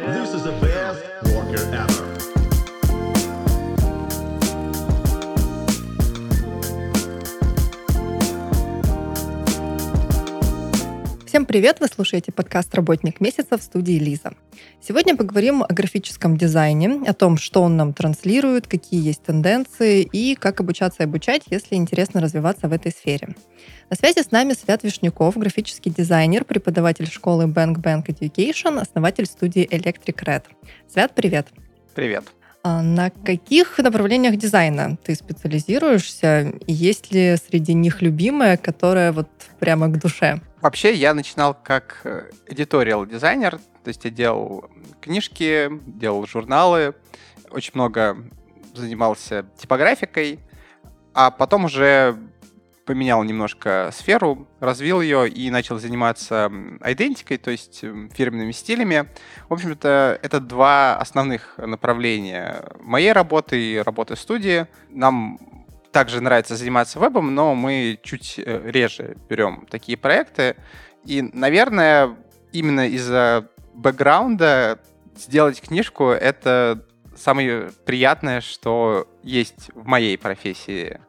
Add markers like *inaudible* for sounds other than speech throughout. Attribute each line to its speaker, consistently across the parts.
Speaker 1: This is the best worker ever.
Speaker 2: Привет! Вы слушаете подкаст «Работник месяца» в студии Лиза. Сегодня поговорим о графическом дизайне, о том, что он нам транслирует, какие есть тенденции и как обучаться и обучать, если интересно развиваться в этой сфере. На связи с нами Свят Вишняков, графический дизайнер, преподаватель школы Bank Bank Education, основатель студии Electric Red. Свят, привет!
Speaker 3: Привет!
Speaker 2: А на каких направлениях дизайна ты специализируешься? Есть ли среди них любимое, которое вот прямо к душе?
Speaker 3: Вообще я начинал как editorial дизайнер, то есть я делал книжки, делал журналы, очень много занимался типографикой, а потом уже поменял немножко сферу, развил ее и начал заниматься идентикой, то есть фирменными стилями. В общем-то, это два основных направления моей работы и работы студии. Нам также нравится заниматься вебом, но мы чуть э, реже берем такие проекты. И, наверное, именно из-за бэкграунда сделать книжку — это самое приятное, что есть в моей профессии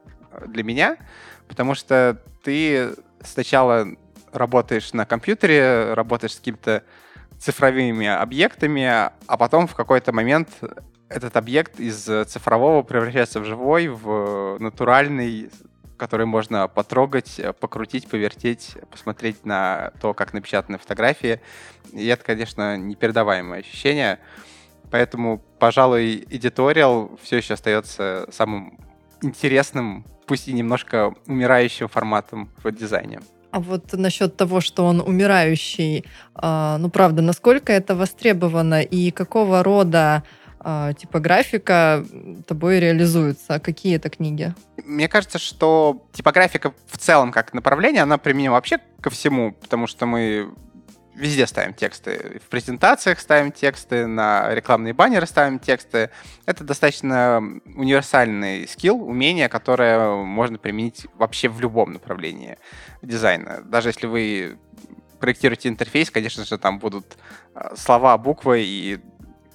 Speaker 3: для меня — потому что ты сначала работаешь на компьютере, работаешь с какими-то цифровыми объектами, а потом в какой-то момент этот объект из цифрового превращается в живой, в натуральный, который можно потрогать, покрутить, повертеть, посмотреть на то, как напечатаны фотографии. И это, конечно, непередаваемое ощущение. Поэтому, пожалуй, эдиториал все еще остается самым интересным пусть и немножко умирающим форматом в дизайне.
Speaker 2: А вот насчет того, что он умирающий, а, ну правда, насколько это востребовано и какого рода а, типографика тобой реализуется? Какие это книги?
Speaker 3: Мне кажется, что типографика в целом как направление, она применима вообще ко всему, потому что мы везде ставим тексты. В презентациях ставим тексты, на рекламные баннеры ставим тексты. Это достаточно универсальный скилл, умение, которое можно применить вообще в любом направлении дизайна. Даже если вы проектируете интерфейс, конечно же, там будут а, слова, буквы, и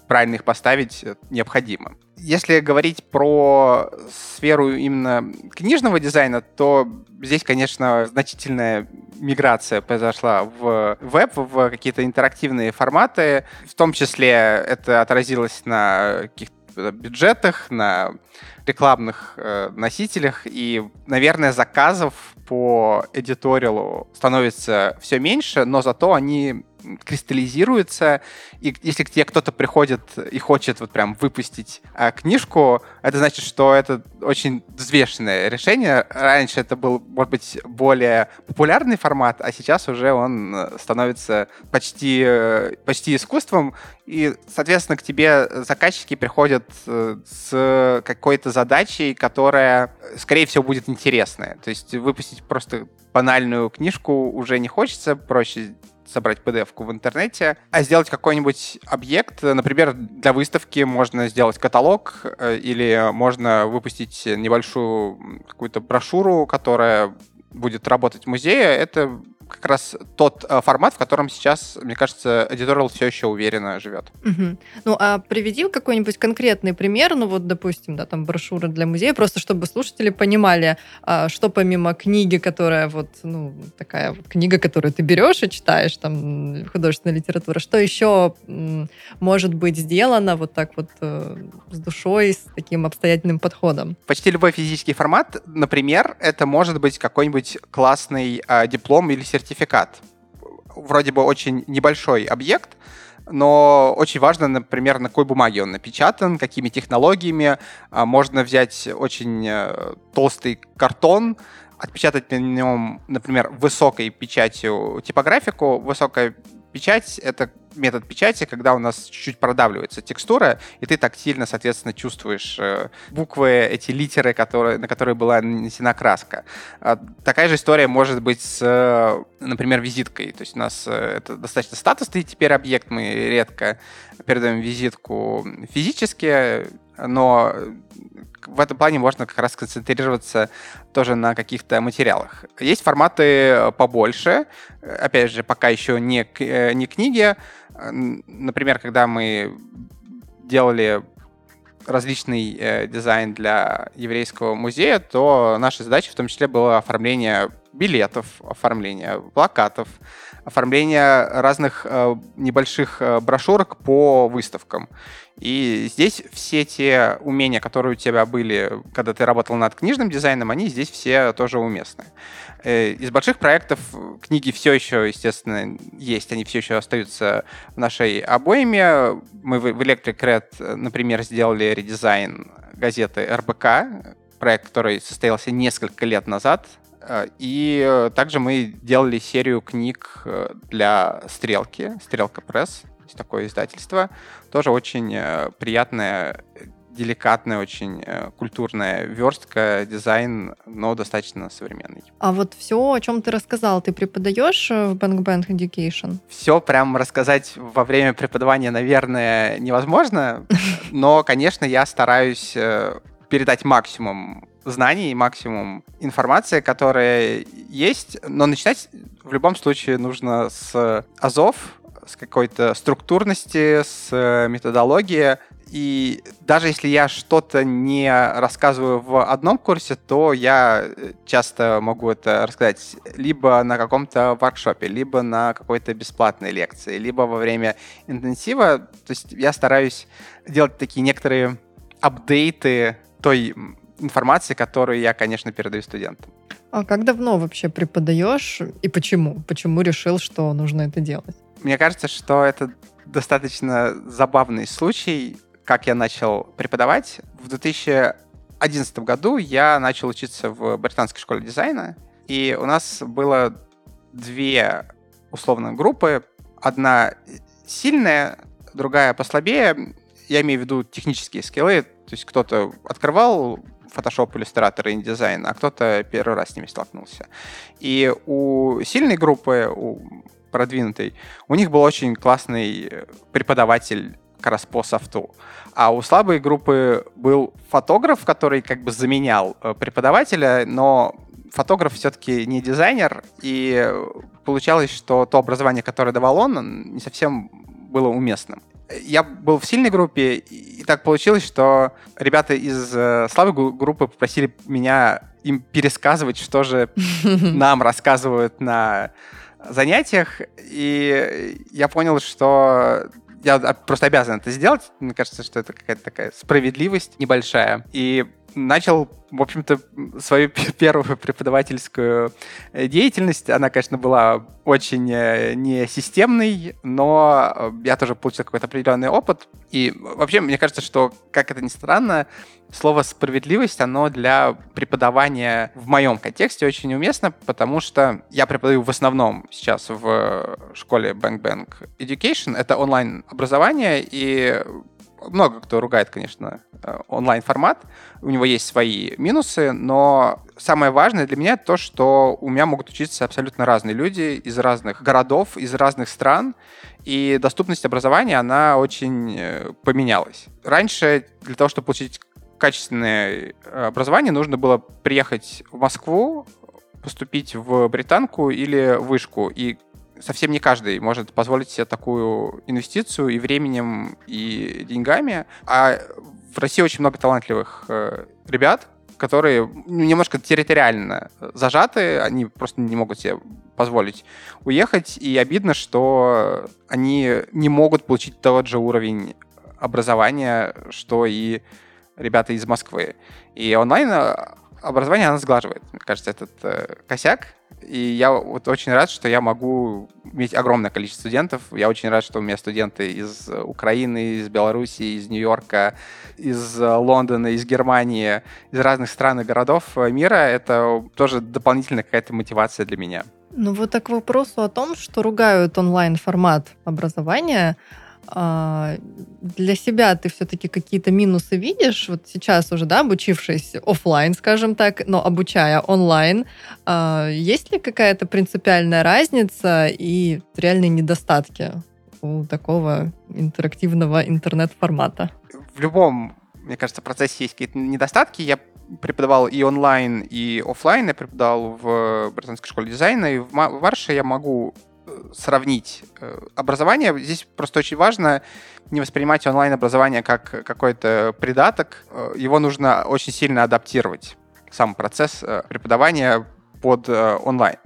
Speaker 3: правильно их поставить необходимо. Если говорить про сферу именно книжного дизайна, то здесь, конечно, значительная миграция произошла в веб, в какие-то интерактивные форматы. В том числе это отразилось на каких-то бюджетах, на рекламных э, носителях, и, наверное, заказов по эдиториалу становится все меньше, но зато они кристаллизируется, и если к тебе кто-то приходит и хочет вот прям выпустить а, книжку, это значит, что это очень взвешенное решение. Раньше это был, может быть, более популярный формат, а сейчас уже он э, становится почти, э, почти искусством, и, соответственно, к тебе заказчики приходят э, с какой-то задачей, которая, скорее всего, будет интересная. То есть выпустить просто банальную книжку уже не хочется, проще собрать PDF-ку в интернете, а сделать какой-нибудь объект, например, для выставки можно сделать каталог э, или можно выпустить небольшую какую-то брошюру, которая будет работать в музее. Это как раз тот э, формат, в котором сейчас, мне кажется, editorial все еще уверенно живет.
Speaker 2: Угу. Ну, а приведи какой-нибудь конкретный пример, ну вот, допустим, да, там брошюры для музея, просто чтобы слушатели понимали, а, что помимо книги, которая вот, ну, такая вот книга, которую ты берешь и читаешь, там, художественная литература, что еще может быть сделано вот так вот э, с душой, с таким обстоятельным подходом?
Speaker 3: Почти любой физический формат, например, это может быть какой-нибудь классный э, диплом или сертификат сертификат. Вроде бы очень небольшой объект, но очень важно, например, на какой бумаге он напечатан, какими технологиями. А, можно взять очень э, толстый картон, отпечатать на нем, например, высокой печатью типографику. Высокая печать — это метод печати, когда у нас чуть-чуть продавливается текстура, и ты тактильно, соответственно, чувствуешь э, буквы, эти литеры, которые, на которые была нанесена краска. А, такая же история может быть с, например, визиткой. То есть у нас э, это достаточно статусный теперь объект, мы редко передаем визитку физически, но в этом плане можно как раз концентрироваться тоже на каких-то материалах. Есть форматы побольше, опять же, пока еще не, не книги. Например, когда мы делали различный э, дизайн для еврейского музея, то наша задача в том числе была оформление билетов, оформление плакатов, оформление разных э, небольших э, брошюрок по выставкам. И здесь все те умения, которые у тебя были, когда ты работал над книжным дизайном, они здесь все тоже уместны. Э, из больших проектов книги все еще, естественно, есть, они все еще остаются в нашей обойме. Мы в Electric Red, например, сделали редизайн газеты РБК, проект, который состоялся несколько лет назад, и также мы делали серию книг э, для Стрелки, Стрелка Пресс, есть такое издательство. Тоже очень э, приятная, деликатная, очень культурная верстка, дизайн, но достаточно современный.
Speaker 2: А вот все, о чем ты рассказал, ты преподаешь в Bank Bank Education?
Speaker 3: Все прям рассказать во время преподавания, наверное, невозможно, *laughs* но, конечно, я стараюсь передать максимум знаний, максимум информации, которая есть, но начинать в любом случае нужно с азов, с какой-то структурности, с методологии. И даже если я что-то не рассказываю в одном курсе, то я часто могу это рассказать либо на каком-то воркшопе, либо на какой-то бесплатной лекции, либо во время интенсива. То есть я стараюсь делать такие некоторые апдейты той информации, которую я, конечно, передаю студентам.
Speaker 2: А как давно вообще преподаешь и почему? Почему решил, что нужно это делать?
Speaker 3: Мне кажется, что это достаточно забавный случай, как я начал преподавать. В 2011 году я начал учиться в британской школе дизайна, и у нас было две условно группы. Одна сильная, другая послабее. Я имею в виду технические скиллы, то есть кто-то открывал Photoshop, Illustrator и InDesign, а кто-то первый раз с ними столкнулся. И у сильной группы, у продвинутой, у них был очень классный преподаватель как раз по софту. А у слабой группы был фотограф, который как бы заменял э, преподавателя, но фотограф все-таки не дизайнер, и получалось, что то образование, которое давал он, не совсем было уместным я был в сильной группе, и так получилось, что ребята из э, слабой группы попросили меня им пересказывать, что же *laughs* нам рассказывают на занятиях, и я понял, что я просто обязан это сделать. Мне кажется, что это какая-то такая справедливость небольшая. И начал, в общем-то, свою первую преподавательскую э, деятельность. Она, конечно, была очень э, не системной, но э, я тоже получил какой-то определенный опыт. И вообще, мне кажется, что, как это ни странно, слово «справедливость», оно для преподавания в моем контексте очень уместно, потому что я преподаю в основном сейчас в школе Bank Bank Education. Это онлайн-образование, и много кто ругает, конечно, э, онлайн-формат. У него есть свои минусы, но самое важное для меня то, что у меня могут учиться абсолютно разные люди из разных городов, из разных стран, и доступность образования, она очень э, поменялась. Раньше для того, чтобы получить качественное э, образование, нужно было приехать в Москву, поступить в британку или вышку. И совсем не каждый может позволить себе такую инвестицию и временем, и деньгами. А в России очень много талантливых э, ребят, которые ну, немножко территориально зажаты, они просто не могут себе позволить уехать, и обидно, что они не могут получить тот же уровень образования, что и ребята из Москвы. И онлайн образование, оно сглаживает, мне кажется, этот э, косяк, и я вот очень рад, что я могу иметь огромное количество студентов. Я очень рад, что у меня студенты из Украины, из Беларуси, из Нью-Йорка, из Лондона, из Германии, из разных стран и городов мира. Это тоже дополнительная какая-то мотивация для меня.
Speaker 2: Ну вот так к вопросу о том, что ругают онлайн-формат образования, для себя ты все-таки какие-то минусы видишь? Вот сейчас уже, да, обучившись офлайн, скажем так, но обучая онлайн, а, есть ли какая-то принципиальная разница и реальные недостатки у такого интерактивного интернет-формата?
Speaker 3: В любом мне кажется, процессе есть какие-то недостатки. Я преподавал и онлайн, и офлайн. Я преподавал в британской школе дизайна, и в Марше я могу сравнить э, образование. Здесь просто очень важно не воспринимать онлайн-образование как какой-то придаток. Э, его нужно очень сильно адаптировать. Сам процесс преподавания под онлайн.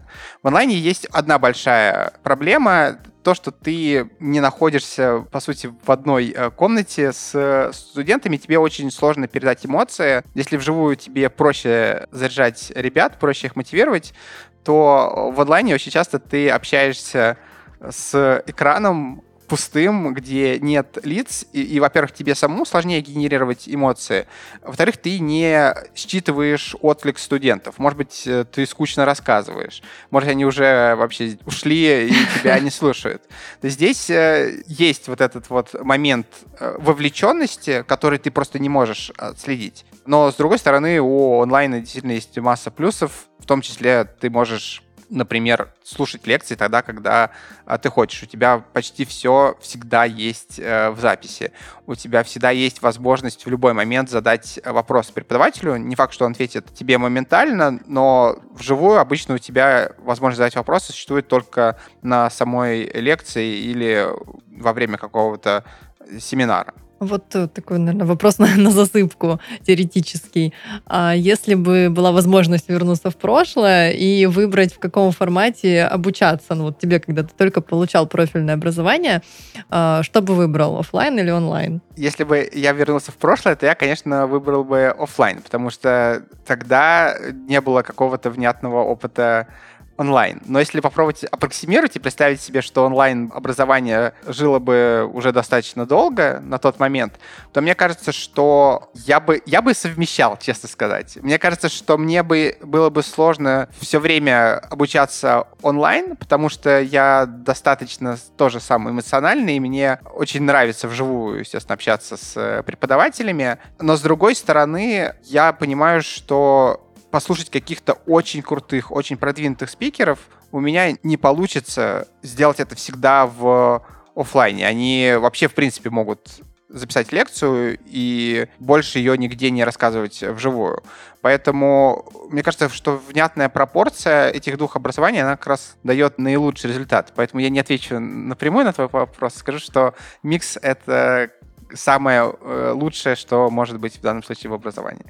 Speaker 3: В онлайне есть одна большая проблема то, что ты не находишься, по сути, в одной э, комнате с студентами, тебе очень сложно передать эмоции. Если вживую тебе проще заряжать ребят, проще их мотивировать, то в онлайне очень часто ты общаешься с экраном, пустым, где нет лиц, и, и во-первых, тебе самому сложнее генерировать эмоции, во-вторых, ты не считываешь отклик студентов. Может быть, э, ты скучно рассказываешь, может, они уже вообще ушли и тебя не слушают. То здесь э, есть вот этот вот момент э, вовлеченности, который ты просто не можешь отследить. Но, с другой стороны, у онлайна действительно есть масса плюсов, в том числе ты можешь например, слушать лекции тогда, когда а, ты хочешь. У тебя почти все всегда есть э, в записи. У тебя всегда есть возможность в любой момент задать вопрос преподавателю. Не факт, что он ответит тебе моментально, но вживую обычно у тебя возможность задать вопрос существует только на самой лекции или во время какого-то семинара.
Speaker 2: Вот э, такой, наверное, вопрос *laughs* на, на засыпку теоретический. А если бы была возможность вернуться в прошлое и выбрать, в каком формате обучаться, ну вот тебе, когда ты только получал профильное образование, а, что бы выбрал, офлайн или онлайн?
Speaker 3: Если бы я вернулся в прошлое, то я, конечно, выбрал бы офлайн, потому что тогда не было какого-то внятного опыта онлайн. Но если попробовать аппроксимировать и представить себе, что онлайн-образование жило бы уже достаточно долго на тот момент, то мне кажется, что я бы, я бы совмещал, честно сказать. Мне кажется, что мне бы было бы сложно все время обучаться онлайн, потому что я достаточно тоже сам эмоциональный, и мне очень нравится вживую, естественно, общаться с преподавателями. Но с другой стороны, я понимаю, что послушать каких-то очень крутых, очень продвинутых спикеров, у меня не получится сделать это всегда в офлайне. Они вообще, в принципе, могут записать лекцию и больше ее нигде не рассказывать вживую. Поэтому мне кажется, что внятная пропорция этих двух образований, она как раз дает наилучший результат. Поэтому я не отвечу напрямую на твой вопрос. Скажу, что микс — это самое э, лучшее, что может быть в данном случае в образовании.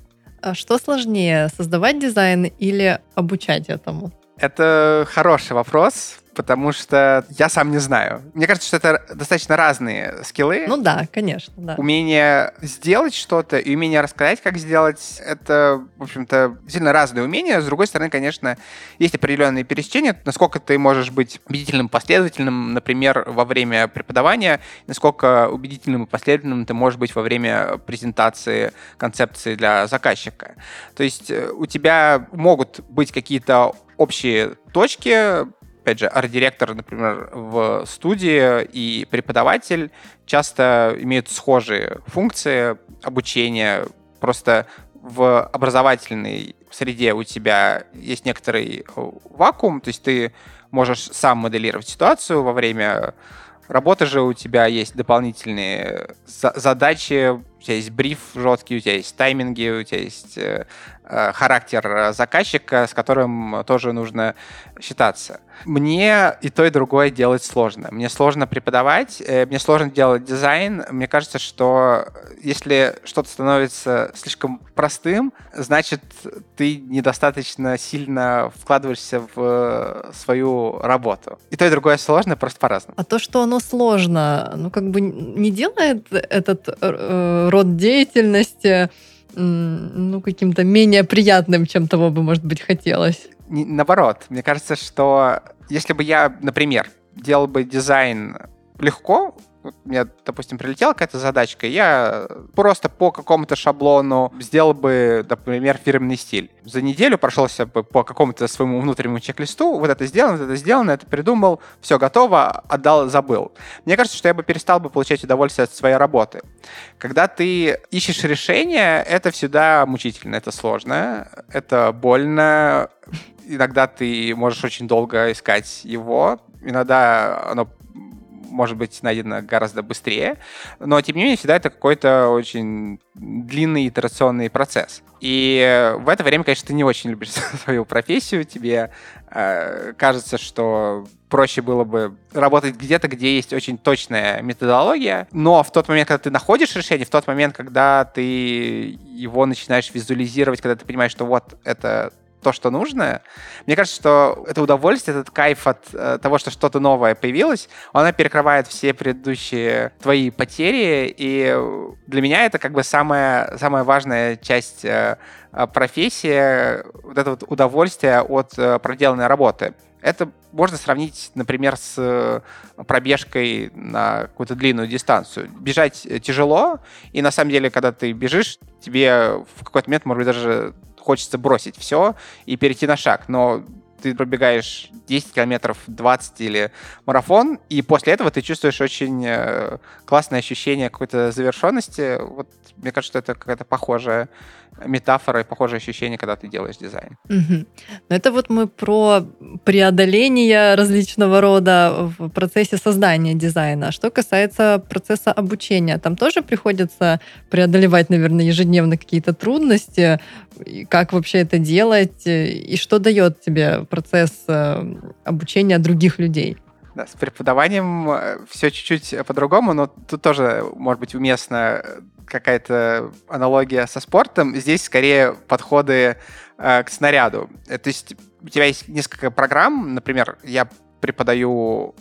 Speaker 2: А что сложнее, создавать дизайн или обучать этому?
Speaker 3: Это хороший вопрос потому что я сам не знаю. Мне кажется, что это достаточно разные скиллы.
Speaker 2: Ну да, конечно, да.
Speaker 3: Умение сделать что-то и умение рассказать, как сделать, это, в общем-то, сильно разные умения. С другой стороны, конечно, есть определенные пересечения. Насколько ты можешь быть убедительным, последовательным, например, во время преподавания, насколько убедительным и последовательным ты можешь быть во время презентации концепции для заказчика. То есть э, у тебя могут быть какие-то общие точки, опять же, арт-директор, например, в студии и преподаватель часто имеют схожие функции обучения. Просто в образовательной среде у тебя есть некоторый вакуум, то есть ты можешь сам моделировать ситуацию во время работы же у тебя есть дополнительные задачи, у тебя есть бриф жесткий, у тебя есть тайминги, у тебя есть э, Э, характер заказчика, с которым тоже нужно считаться. Мне и то, и другое делать сложно. Мне сложно преподавать, э, мне сложно делать дизайн. Мне кажется, что если что-то становится слишком простым, значит, ты недостаточно сильно вкладываешься в свою работу. И то, и другое сложно, просто по-разному.
Speaker 2: А то, что оно сложно, ну, как бы не делает этот э, род деятельности ну, каким-то менее приятным, чем того бы, может быть, хотелось.
Speaker 3: Наоборот, мне кажется, что если бы я, например, делал бы дизайн легко, мне, допустим, прилетела какая-то задачка, я просто по какому-то шаблону сделал бы, например, фирменный стиль. За неделю прошелся бы по какому-то своему внутреннему чек-листу, вот это сделано, это сделано, это придумал, все готово, отдал, забыл. Мне кажется, что я бы перестал бы получать удовольствие от своей работы. Когда ты ищешь решение, это всегда мучительно, это сложно, это больно, иногда ты можешь очень долго искать его, иногда оно может быть найдено гораздо быстрее, но тем не менее всегда это какой-то очень длинный итерационный процесс. И в это время, конечно, ты не очень любишь *laughs* свою профессию, тебе э, кажется, что проще было бы работать где-то, где есть очень точная методология, но в тот момент, когда ты находишь решение, в тот момент, когда ты его начинаешь визуализировать, когда ты понимаешь, что вот это то, что нужно. Мне кажется, что это удовольствие, этот кайф от э, того, что что-то новое появилось, она перекрывает все предыдущие твои потери, и для меня это как бы самая, самая важная часть э, профессии, вот это вот удовольствие от э, проделанной работы. Это можно сравнить, например, с э, пробежкой на какую-то длинную дистанцию. Бежать тяжело, и на самом деле, когда ты бежишь, тебе в какой-то момент, может быть, даже хочется бросить все и перейти на шаг. Но ты пробегаешь 10 километров, 20 или марафон, и после этого ты чувствуешь очень э, классное ощущение какой-то завершенности. Вот мне кажется, что это какая-то похожая метафора и похожее ощущение, когда ты делаешь дизайн.
Speaker 2: Угу. Это вот мы про преодоление различного рода в процессе создания дизайна. Что касается процесса обучения, там тоже приходится преодолевать, наверное, ежедневно какие-то трудности. Как вообще это делать? И что дает тебе процесс э, обучения других людей?
Speaker 3: Да, с преподаванием э, все чуть-чуть по-другому, но тут тоже может быть уместно какая-то аналогия со спортом. Здесь скорее подходы э, к снаряду. Э, то есть у тебя есть несколько программ, например, я преподаю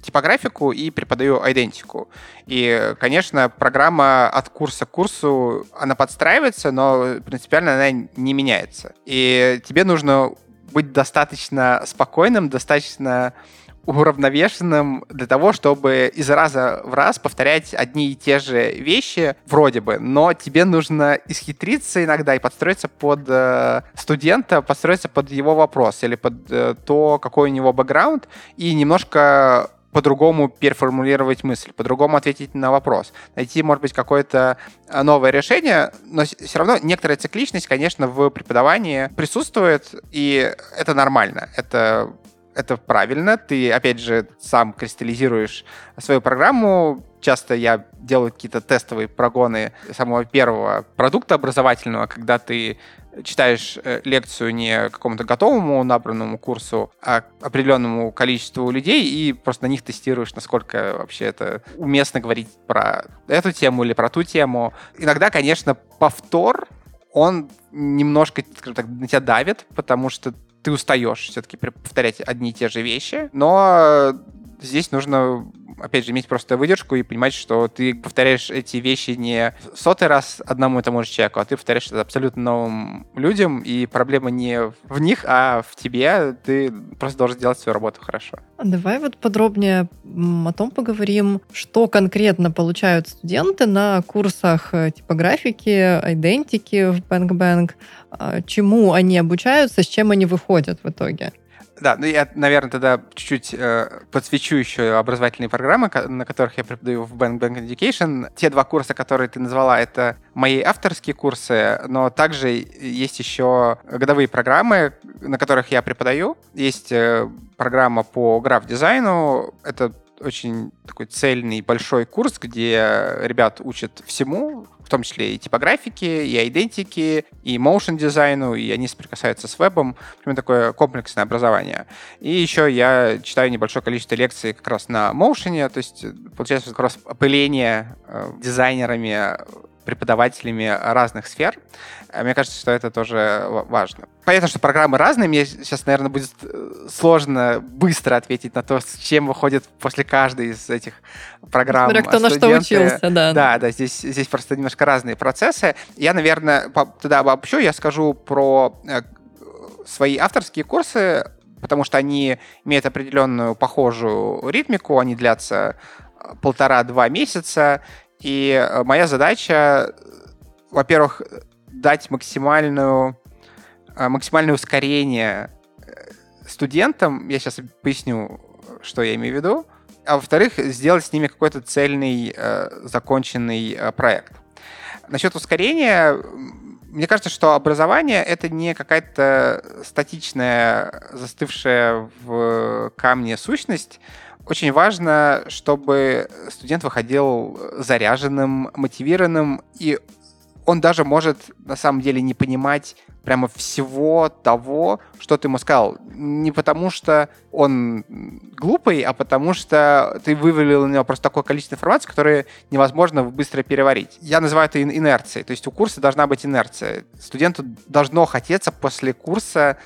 Speaker 3: типографику и преподаю идентику. И, конечно, программа от курса к курсу, она подстраивается, но принципиально она не меняется. И тебе нужно быть достаточно спокойным, достаточно уравновешенным для того, чтобы из раза в раз повторять одни и те же вещи, вроде бы, но тебе нужно исхитриться иногда и подстроиться под э, студента, подстроиться под его вопрос или под э, то, какой у него бэкграунд, и немножко по-другому переформулировать мысль, по-другому ответить на вопрос, найти, может быть, какое-то э, новое решение, но все равно некоторая цикличность, конечно, в преподавании присутствует, и это нормально. Это это правильно. Ты, опять же, сам кристаллизируешь свою программу. Часто я делаю какие-то тестовые прогоны самого первого продукта образовательного, когда ты читаешь э, лекцию не какому-то готовому набранному курсу, а определенному количеству людей и просто на них тестируешь, насколько вообще это уместно говорить про эту тему или про ту тему. Иногда, конечно, повтор, он немножко, скажем так, на тебя давит, потому что ты устаешь все-таки повторять одни и те же вещи, но здесь нужно опять же, иметь просто выдержку и понимать, что ты повторяешь эти вещи не сотый раз одному и тому же человеку, а ты повторяешь это абсолютно новым людям, и проблема не в них, а в тебе. Ты просто должен делать свою работу хорошо.
Speaker 2: Давай вот подробнее о том поговорим, что конкретно получают студенты на курсах э, типографики, идентики в Bang Bang, а, чему они обучаются, с чем они выходят в итоге.
Speaker 3: Да, ну я, наверное, тогда чуть-чуть э, подсвечу еще образовательные программы, на которых я преподаю в Bank Bank Education. Те два курса, которые ты назвала, это мои авторские курсы, но также есть еще годовые программы, на которых я преподаю. Есть э, программа по граф-дизайну. Это очень такой цельный большой курс, где ребят учат всему, в том числе и типографики, и идентики, и motion дизайну, и они соприкасаются с вебом. Прямо такое комплексное образование. И еще я читаю небольшое количество лекций как раз на motion, то есть получается как раз опыление э, дизайнерами преподавателями разных сфер. А мне кажется, что это тоже важно. Понятно, что программы разные. Мне сейчас, наверное, будет э, сложно быстро ответить на то, с чем выходит после каждой из этих программ
Speaker 2: Смотря кто на что учился, да.
Speaker 3: Да, да, здесь, здесь просто немножко разные процессы. Я, наверное, туда обобщу, я скажу про э, свои авторские курсы, потому что они имеют определенную похожую ритмику, они длятся э, полтора-два месяца, и э, моя задача, во-первых, дать максимальную, э, максимальное ускорение э, студентам. Я сейчас поясню, что я имею в виду. А во-вторых, сделать с ними какой-то цельный, законченный проект. Насчет ускорения, мне кажется, что образование — это не какая-то статичная, застывшая в камне сущность. Очень важно, чтобы студент выходил заряженным, мотивированным, и он даже может на самом деле не понимать прямо всего того, что ты ему сказал. Не потому, что он глупый, а потому, что ты вывалил на него просто такое количество информации, которое невозможно быстро переварить. Я называю это инерцией. То есть у курса должна быть инерция. Студенту должно хотеться после курса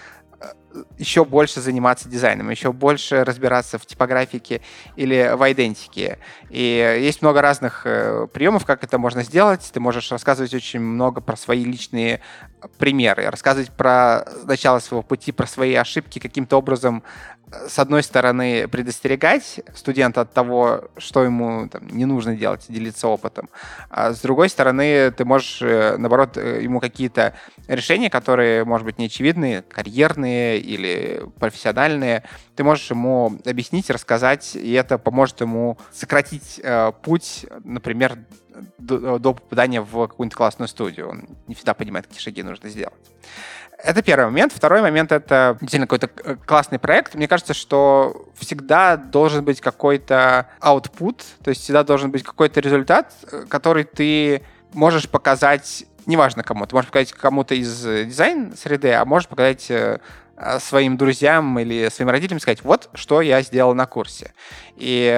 Speaker 3: еще больше заниматься дизайном, еще больше разбираться в типографике или в идентике. И есть много разных э, приемов, как это можно сделать. Ты можешь рассказывать очень много про свои личные примеры, рассказывать про начало своего пути, про свои ошибки, каким-то образом с одной стороны, предостерегать студента от того, что ему там, не нужно делать, делиться опытом. А с другой стороны, ты можешь, э, наоборот, э, ему какие-то решения, которые, может быть, неочевидные, карьерные или профессиональные, ты можешь ему объяснить, рассказать, и это поможет ему сократить э, путь, например, до, до попадания в какую-нибудь классную студию. Он не всегда понимает, какие шаги нужно сделать. Это первый момент. Второй момент — это действительно какой-то э, классный проект. Мне кажется, что всегда должен быть какой-то output, то есть всегда должен быть какой-то результат, э, который ты можешь показать, неважно кому, ты можешь показать кому-то из э, дизайн-среды, а можешь показать своим друзьям или своим родителям сказать, вот что я сделал на курсе. И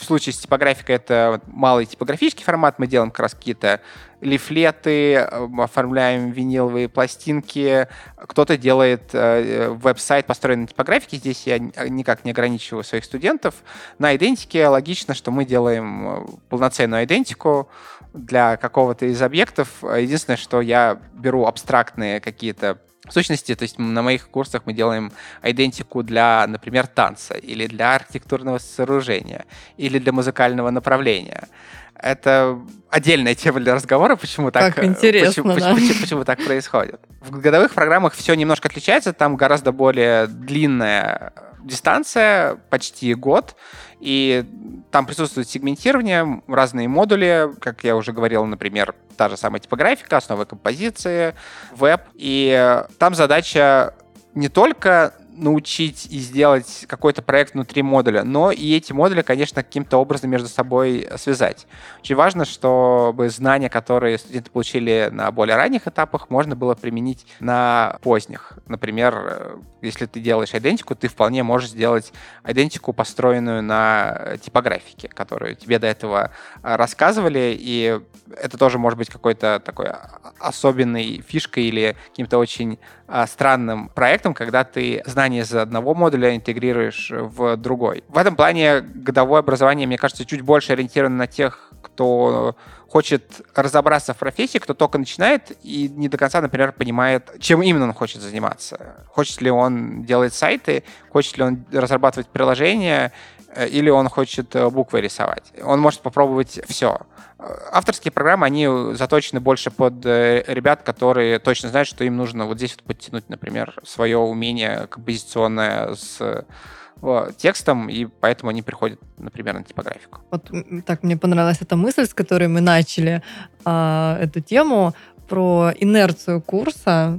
Speaker 3: в случае с типографикой это малый типографический формат. Мы делаем как раз какие-то лифлеты, оформляем виниловые пластинки. Кто-то делает э, веб-сайт, построенный на типографике. Здесь я никак не ограничиваю своих студентов. На идентике логично, что мы делаем э, полноценную идентику для какого-то из объектов. Единственное, что я беру абстрактные какие-то в сущности, то есть на моих курсах мы делаем идентику для, например, танца или для архитектурного сооружения или для музыкального направления. Это отдельная тема для разговора, почему так,
Speaker 2: как интересно,
Speaker 3: почему,
Speaker 2: да.
Speaker 3: почему, почему, почему так происходит. В годовых программах все немножко отличается, там гораздо более длинная дистанция, почти год, и там присутствует сегментирование, разные модули, как я уже говорил, например, та же самая типографика, основы композиции, веб. И там задача не только научить и сделать какой-то проект внутри модуля, но и эти модули, конечно, каким-то образом между собой связать. Очень важно, чтобы знания, которые студенты получили на более ранних этапах, можно было применить на поздних. Например, э, если ты делаешь идентику, ты вполне можешь сделать идентику, построенную на типографике, которую тебе до этого рассказывали, и это тоже может быть какой-то такой особенной фишкой или каким-то очень а, странным проектом, когда ты знания из одного модуля интегрируешь в другой. В этом плане годовое образование, мне кажется, чуть больше ориентировано на тех, кто хочет разобраться в профессии, кто только начинает и не до конца, например, понимает, чем именно он хочет заниматься. Хочет ли он делать сайты, хочет ли он разрабатывать приложения, э, или он хочет э, буквы рисовать. Он может попробовать все. Авторские программы, они заточены больше под э, ребят, которые точно знают, что им нужно вот здесь вот подтянуть, например, свое умение композиционное с текстом, и поэтому они приходят, например, на типографику.
Speaker 2: Вот так мне понравилась эта мысль, с которой мы начали а, эту тему про инерцию курса.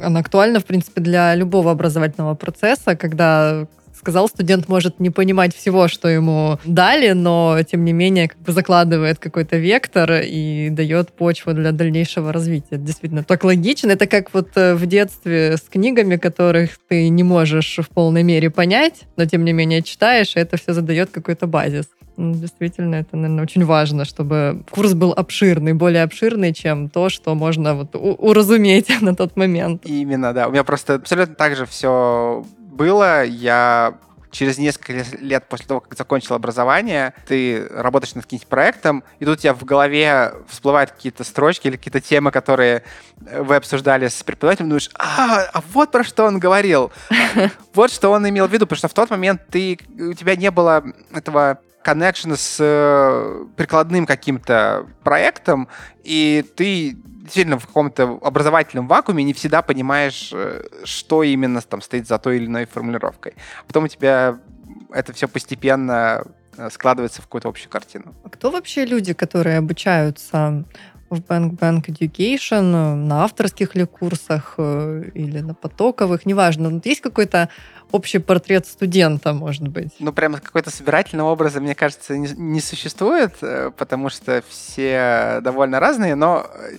Speaker 2: Она актуальна, в принципе, для любого образовательного процесса, когда сказал, студент может не понимать всего, что ему дали, но тем не менее как бы закладывает какой-то вектор и дает почву для дальнейшего развития. Это действительно так логично. Это как вот э, в детстве с книгами, которых ты не можешь в полной мере понять, но тем не менее читаешь, и это все задает какой-то базис. Ну, действительно, это, наверное, очень важно, чтобы курс был обширный, более обширный, чем то, что можно вот уразуметь *laughs* на тот момент.
Speaker 3: Именно, да. У меня просто абсолютно так же все было. Я через несколько лет после того, как закончил образование, ты работаешь над каким-то проектом, и тут у тебя в голове всплывают какие-то строчки или какие-то темы, которые вы обсуждали с преподавателем, думаешь, а, а вот про что он говорил, *laughs* вот что он имел в виду, потому что в тот момент ты, у тебя не было этого коннекшена с э, прикладным каким-то проектом, и ты действительно в каком-то образовательном вакууме не всегда понимаешь, э, что именно там стоит за той или иной формулировкой. Потом у тебя это все постепенно э, складывается в какую-то общую картину.
Speaker 2: А кто вообще люди, которые обучаются в Bank Bank Education, на авторских ли курсах э, или на потоковых, неважно. Вот есть какой-то общий портрет студента, может быть?
Speaker 3: Ну, прямо какой-то собирательного образа, мне кажется, не, не существует, э, потому что все довольно разные, но, э,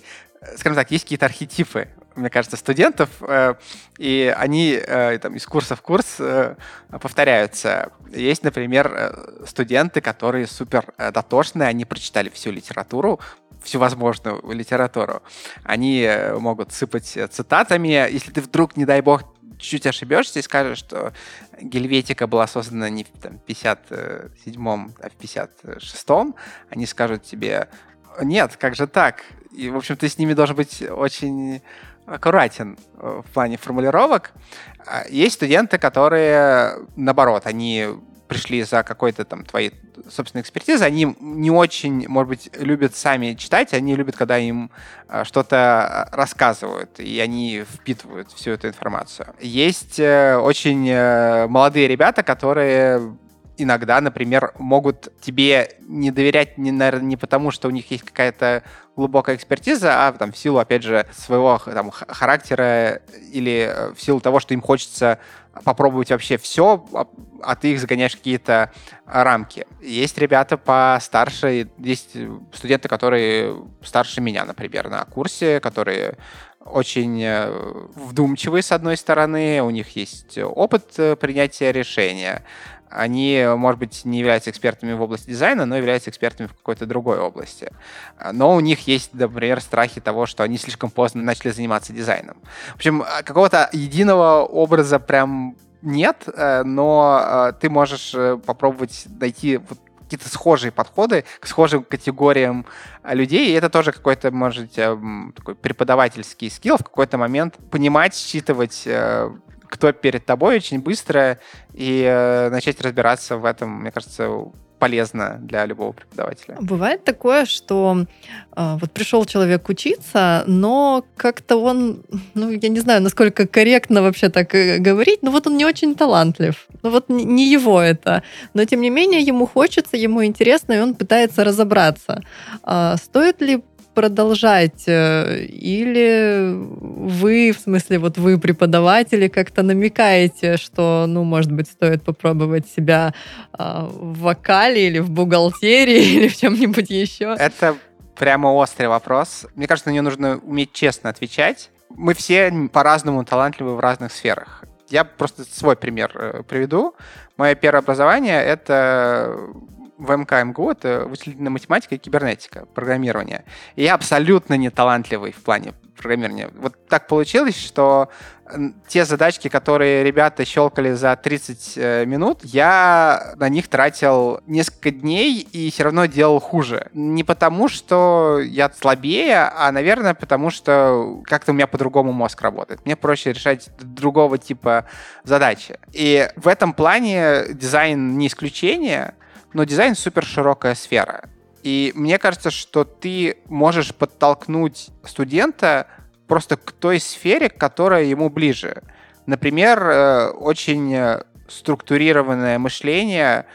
Speaker 3: скажем так, есть какие-то архетипы мне кажется, студентов, э, и они э, там, из курса в курс э, повторяются. Есть, например, студенты, которые супер дотошные, они прочитали всю литературу, всю возможную литературу. Они могут сыпать цитатами. Если ты вдруг, не дай бог, чуть-чуть ошибешься и скажешь, что Гельветика была создана не в там, 57-м, а в 56-м, они скажут тебе, нет, как же так? И, в общем, ты с ними должен быть очень аккуратен э, в плане формулировок. А, есть студенты, которые, наоборот, они пришли за какой-то там твоей собственной экспертизой, они не очень, может быть, любят сами читать, они любят, когда им э, что-то рассказывают, и они впитывают всю эту информацию. Есть э, очень молодые ребята, которые иногда, например, могут тебе не доверять, не, наверное, не потому, что у них есть какая-то глубокая экспертиза, а там, в силу, опять же, своего там, характера или э, в силу того, что им хочется попробовать вообще все, а, а ты их загоняешь в какие-то рамки. Есть ребята постарше, есть студенты, которые старше меня, например, на курсе, которые очень э, вдумчивые, с одной стороны, у них есть опыт э, принятия решения, они, может быть, не являются экспертами в области дизайна, но являются экспертами в какой-то другой области. Но у них есть, например, страхи того, что они слишком поздно начали заниматься дизайном. В общем, а, какого-то единого образа прям нет, э, но э, ты можешь э, попробовать найти вот какие-то схожие подходы к схожим категориям людей, и это тоже какой-то, может, такой преподавательский скилл в какой-то момент понимать, считывать кто перед тобой очень быстро и э, начать разбираться в этом, мне кажется, полезно для любого преподавателя.
Speaker 2: Бывает такое, что э, вот пришел человек учиться, но как-то он, ну, я не знаю, насколько корректно вообще так э, говорить, но вот он не очень талантлив. Ну вот не его это. Но тем не менее ему хочется, ему интересно, и он пытается разобраться. А стоит ли продолжать? Э, или вы, в смысле, вот вы, преподаватели, как-то намекаете, что, ну, может быть, стоит попробовать себя а, в вокале или в бухгалтерии *laughs* или в чем-нибудь еще?
Speaker 3: Это прямо острый вопрос. Мне кажется, на нее нужно уметь честно отвечать. Мы все по-разному талантливы в разных сферах. Я просто свой пример э, приведу. Мое первое образование — это в МКМГУ это вычислительная математика и кибернетика, программирование. И я абсолютно не талантливый в плане программирования. Вот так получилось, что те задачки, которые ребята щелкали за 30 э, минут, я на них тратил несколько дней и все равно делал хуже. Не потому, что я слабее, а, наверное, потому что как-то у меня по-другому мозг работает. Мне проще решать другого типа задачи. И в этом плане дизайн не исключение, но дизайн супер широкая сфера. И мне кажется, что ты можешь подтолкнуть студента просто к той сфере, которая ему ближе. Например, э, очень структурированное мышление,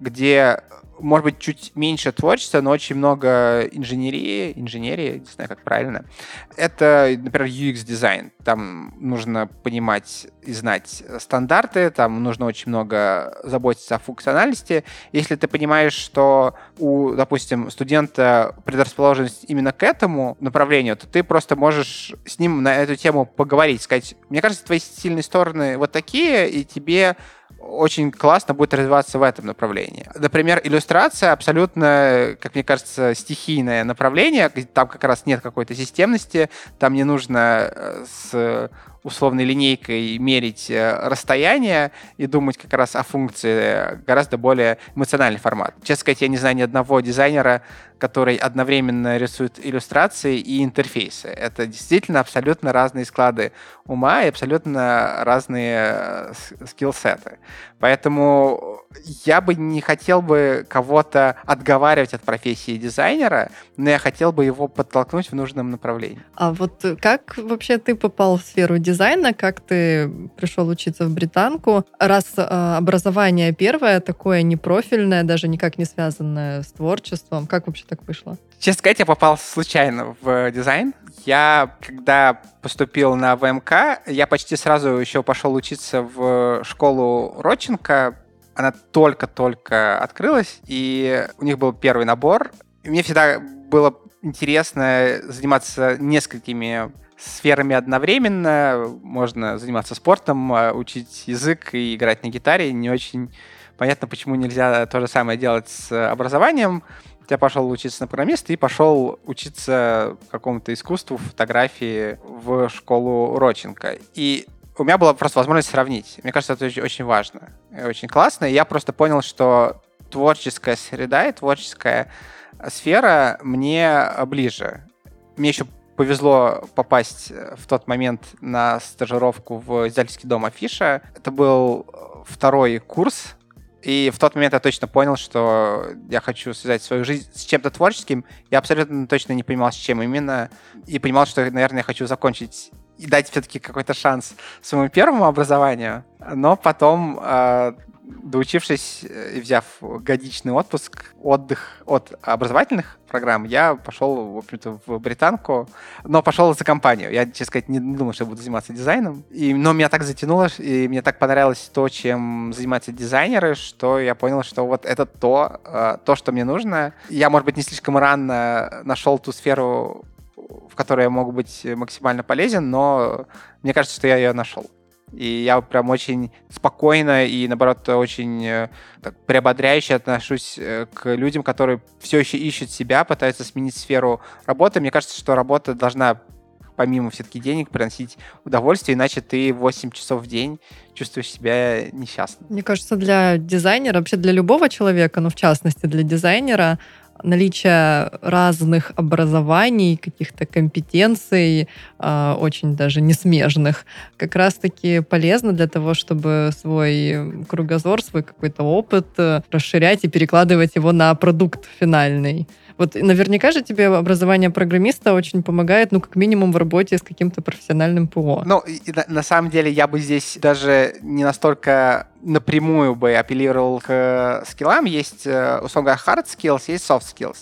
Speaker 3: где может быть, чуть меньше творчества, но очень много инженерии, инженерии, не знаю, как правильно. Это, например, UX-дизайн. Там нужно понимать и знать стандарты, там нужно очень много заботиться о функциональности. Если ты понимаешь, что у, допустим, студента предрасположенность именно к этому направлению, то ты просто можешь с ним на эту тему поговорить, сказать, мне кажется, твои сильные стороны вот такие, и тебе очень классно будет развиваться в этом направлении. Например, иллюстрация абсолютно, как мне кажется, стихийное направление. Там как раз нет какой-то системности, там не нужно э, с условной линейкой мерить э, расстояние и думать как раз о функции гораздо более эмоциональный формат. Честно сказать, я не знаю ни одного дизайнера, который одновременно рисует иллюстрации и интерфейсы. Это действительно абсолютно разные склады ума и абсолютно разные э, скиллсеты. Поэтому я бы не хотел бы кого-то отговаривать от профессии дизайнера, но я хотел бы его подтолкнуть в нужном направлении.
Speaker 2: А вот как вообще ты попал в сферу дизайна? как ты пришел учиться в британку. Раз э, образование первое, такое непрофильное, даже никак не связанное с творчеством, как вообще так вышло?
Speaker 3: Честно сказать, я попал случайно в дизайн. Я, когда поступил на ВМК, я почти сразу еще пошел учиться в школу Родченко. Она только-только открылась, и у них был первый набор. И мне всегда было интересно заниматься несколькими сферами одновременно. Можно заниматься спортом, а, учить язык и играть на гитаре. Не очень понятно, почему нельзя то же самое делать с образованием. Я пошел учиться на программиста и пошел учиться какому-то искусству, фотографии в школу Роченко. И у меня была просто возможность сравнить. Мне кажется, это очень, очень важно очень классно. И я просто понял, что творческая среда и творческая сфера мне ближе. Мне еще повезло попасть в тот момент на стажировку в издательский дом Афиша. Это был второй курс, и в тот момент я точно понял, что я хочу связать свою жизнь с чем-то творческим. Я абсолютно точно не понимал, с чем именно. И понимал, что, наверное, я хочу закончить и дать все-таки какой-то шанс своему первому образованию. Но потом э, доучившись э, и взяв годичный отпуск, отдых от образовательных программ, я пошел, в общем-то, в британку, но пошел за компанию. Я, честно сказать, не, думал, что буду заниматься дизайном. И, но меня так затянуло, и мне так понравилось то, чем занимаются дизайнеры, что я понял, что вот это то, э, то, что мне нужно. Я, может быть, не слишком рано нашел ту сферу, в которой я могу быть максимально полезен, но мне кажется, что я ее нашел. И я прям очень спокойно и, наоборот, очень э, так, приободряюще отношусь э, к людям, которые все еще ищут себя, пытаются сменить сферу работы. Мне кажется, что работа должна помимо все-таки денег приносить удовольствие, иначе ты 8 часов в день чувствуешь себя несчастным.
Speaker 2: Мне кажется, для дизайнера, вообще для любого человека, но в частности для дизайнера, наличие разных образований, каких-то компетенций, э, очень даже несмежных, как раз-таки полезно для того, чтобы свой кругозор, свой какой-то опыт э, расширять и перекладывать его на продукт финальный. Вот наверняка же тебе образование программиста очень помогает, ну, как минимум в работе с каким-то профессиональным ПО.
Speaker 3: Ну, и, на, на самом деле я бы здесь даже не настолько напрямую бы апеллировал к э, скиллам. Есть, э, условно говоря, hard skills, есть soft skills.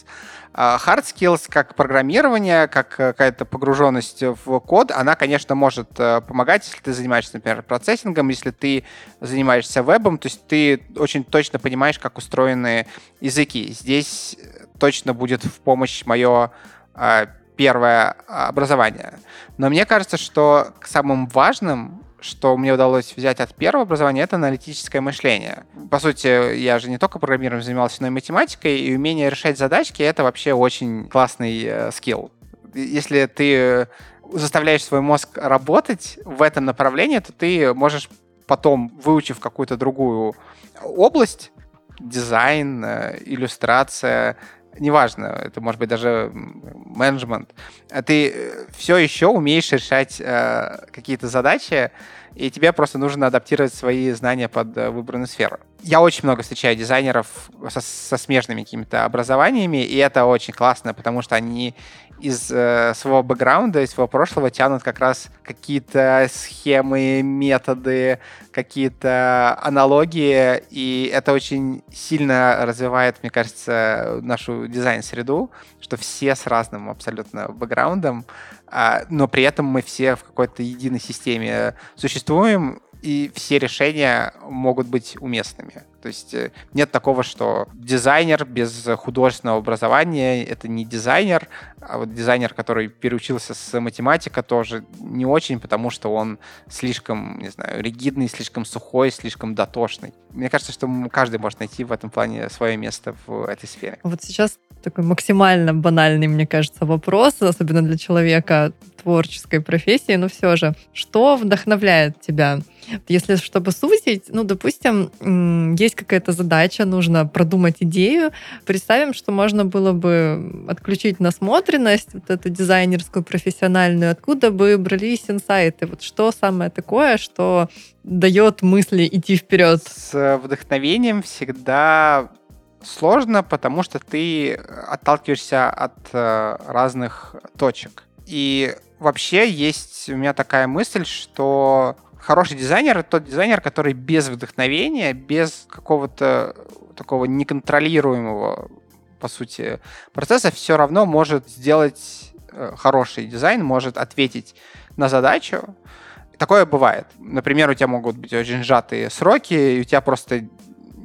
Speaker 3: А hard skills, как программирование, как какая-то погруженность в код, она, конечно, может э, помогать, если ты занимаешься, например, процессингом, если ты занимаешься вебом, то есть ты очень точно понимаешь, как устроены языки. Здесь точно будет в помощь мое а, первое образование. Но мне кажется, что самым важным что мне удалось взять от первого образования, это аналитическое мышление. По сути, я же не только программированием занимался, но и математикой, и умение решать задачки — это вообще очень классный э, скилл. Если ты заставляешь свой мозг работать в этом направлении, то ты можешь потом, выучив какую-то другую область, дизайн, э, иллюстрация, неважно, это может быть даже менеджмент, а ты э, все еще умеешь решать э, какие-то задачи, и тебе просто нужно адаптировать свои знания под э, выбранную сферу. Я очень много встречаю дизайнеров со, со смежными какими-то образованиями, и это очень классно, потому что они из э, своего бэкграунда, из своего прошлого тянут как раз какие-то схемы, методы, какие-то аналогии, и это очень сильно развивает, мне кажется, нашу дизайн-среду, что все с разным абсолютно бэкграундом, э, но при этом мы все в какой-то единой системе существуем, и все решения могут быть уместными. То есть э, нет такого, что дизайнер без художественного образования — это не дизайнер, а вот дизайнер, который переучился с математика, тоже не очень, потому что он слишком, не знаю, ригидный, слишком сухой, слишком дотошный. Мне кажется, что каждый может найти в этом плане свое место в этой сфере.
Speaker 2: Вот сейчас такой максимально банальный, мне кажется, вопрос, особенно для человека творческой профессии, но все же, что вдохновляет тебя? Если чтобы сузить, ну, допустим, есть какая-то задача, нужно продумать идею, представим, что можно было бы отключить насмотренность, вот эту дизайнерскую, профессиональную, откуда бы брались инсайты, вот что самое такое, что дает мысли идти вперед?
Speaker 3: С вдохновением всегда сложно, потому что ты отталкиваешься от э, разных точек. И вообще есть у меня такая мысль, что хороший дизайнер — это тот дизайнер, который без вдохновения, без какого-то такого неконтролируемого, по сути, процесса все равно может сделать э, хороший дизайн, может ответить на задачу. Такое бывает. Например, у тебя могут быть очень сжатые сроки, и у тебя просто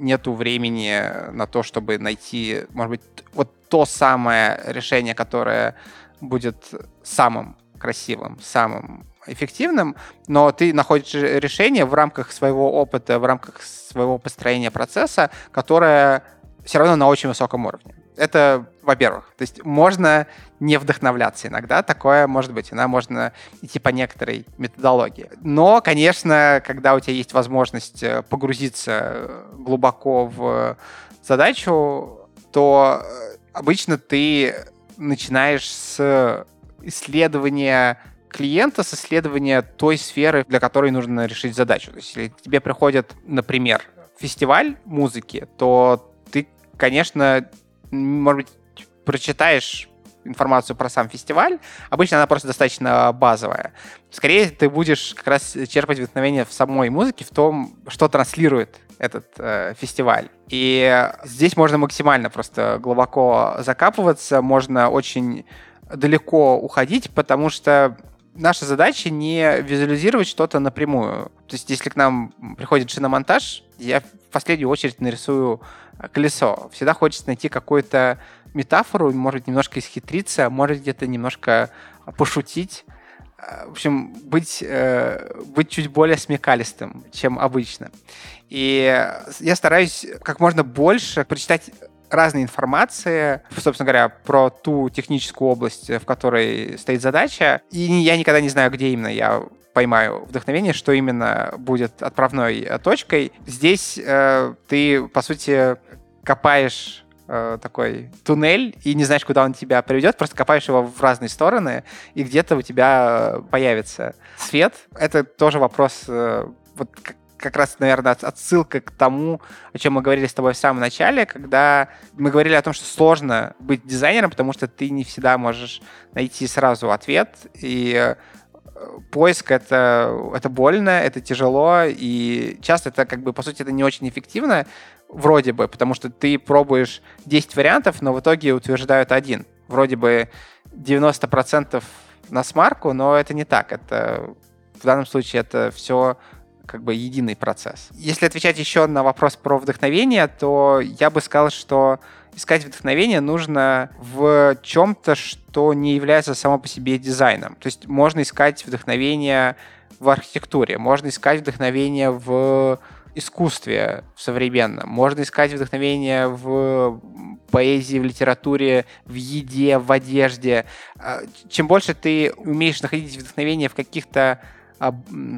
Speaker 3: нету времени на то, чтобы найти, может быть, вот то самое решение, которое будет самым красивым, самым эффективным, но ты находишь решение в рамках своего опыта, в рамках своего построения процесса, которое все равно на очень высоком уровне. Это, во-первых, то есть можно не вдохновляться иногда, такое может быть, иногда можно идти по некоторой методологии. Но, конечно, когда у тебя есть возможность э, погрузиться глубоко в задачу, то э, обычно ты начинаешь с исследования клиента с исследования той сферы, для которой нужно решить задачу. То есть, если тебе приходит, например, фестиваль музыки, то ты, конечно, может быть, прочитаешь информацию про сам фестиваль. Обычно она просто достаточно базовая. Скорее, ты будешь как раз черпать вдохновение в самой музыке, в том, что транслирует этот э, фестиваль. И здесь можно максимально просто глубоко закапываться, можно очень далеко уходить, потому что наша задача не визуализировать что-то напрямую. То есть, если к нам приходит шиномонтаж, я в последнюю очередь нарисую колесо. Всегда хочется найти какую-то метафору, может немножко исхитриться, может где-то немножко пошутить. В общем, быть, э, быть чуть более смекалистым, чем обычно. И я стараюсь как можно больше прочитать разной информации, собственно говоря, про ту техническую область, в которой стоит задача. И я никогда не знаю, где именно я поймаю вдохновение, что именно будет отправной точкой. Здесь э, ты, по сути, копаешь э, такой туннель и не знаешь, куда он тебя приведет, просто копаешь его в разные стороны, и где-то у тебя появится свет. Это тоже вопрос э, вот как раз, наверное, отсылка к тому, о чем мы говорили с тобой в самом начале, когда мы говорили о том, что сложно быть дизайнером, потому что ты не всегда можешь найти сразу ответ, и э, поиск это, это больно, это тяжело, и часто это, как бы, по сути, это не очень эффективно, вроде бы, потому что ты пробуешь 10 вариантов, но в итоге утверждают один. Вроде бы 90% на смарку, но это не так. Это в данном случае это все как бы единый процесс. Если отвечать еще на вопрос про вдохновение, то я бы сказал, что искать вдохновение нужно в чем-то, что не является само по себе дизайном. То есть можно искать вдохновение в архитектуре, можно искать вдохновение в искусстве в современном, можно искать вдохновение в поэзии, в литературе, в еде, в одежде. А, чем больше ты умеешь находить вдохновение в каких-то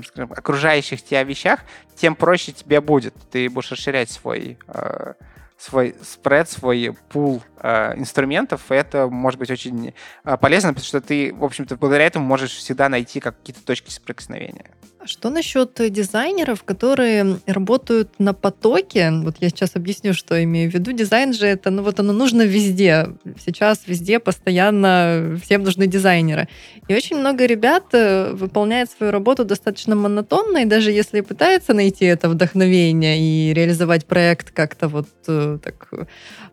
Speaker 3: скажем, окружающих тебя вещах, тем проще тебе будет. Ты будешь расширять свой э, свой спред, свой пул э, инструментов, и это может быть очень э, полезно, потому что ты, в общем-то, благодаря этому можешь всегда найти какие-то точки соприкосновения.
Speaker 2: А что насчет дизайнеров, которые работают на потоке? Вот я сейчас объясню, что имею в виду. Дизайн же это, ну вот оно нужно везде. Сейчас везде постоянно всем нужны дизайнеры. И очень много ребят э, выполняют свою работу достаточно монотонно, и даже если пытаются найти это вдохновение и реализовать проект как-то вот э, так э,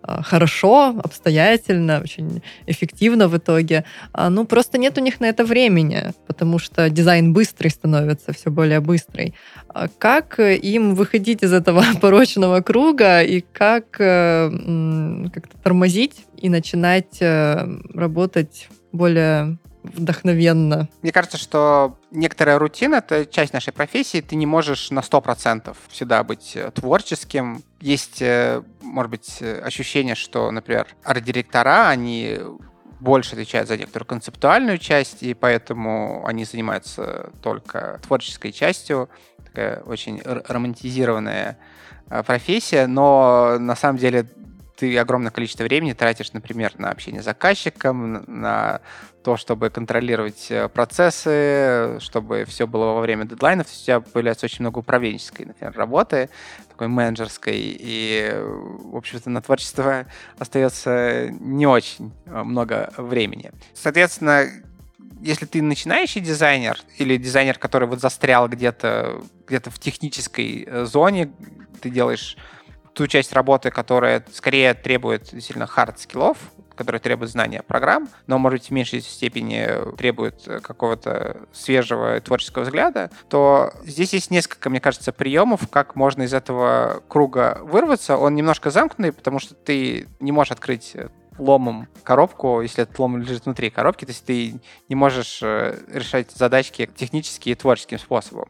Speaker 2: хорошо, обстоятельно, очень эффективно в итоге, а, ну просто нет у них на это времени, потому что дизайн быстрый становится, все более быстрый. А как им выходить из этого *laughs* порочного круга и как э, как-то тормозить и начинать э, работать более вдохновенно.
Speaker 3: Мне кажется, что некоторая рутина — это часть нашей профессии. Ты не можешь на 100% всегда быть э, творческим. Есть, может быть, ощущение, что, например, арт-директора, они больше отвечают за некоторую концептуальную часть, и поэтому они занимаются только творческой частью. Такая очень романтизированная э, профессия, но на самом деле ты огромное количество времени тратишь, например, на общение с заказчиком, на то, чтобы контролировать э, процессы, чтобы все было во время дедлайнов. У тебя появляется очень много управленческой, например, работы, такой менеджерской, и, в общем-то, на творчество остается не очень э, много времени. Соответственно, если ты начинающий дизайнер или дизайнер, который вот застрял где-то где в технической э, зоне, ты делаешь ту часть работы, которая скорее требует сильно хард-скиллов, которые требуют знания программ, но, может быть, в меньшей степени требует какого-то свежего творческого взгляда, то здесь есть несколько, мне кажется, приемов, как можно из этого круга вырваться. Он немножко замкнутый, потому что ты не можешь открыть ломом коробку, если этот лом лежит внутри коробки, то есть ты не можешь э, решать задачки технически и творческим способом.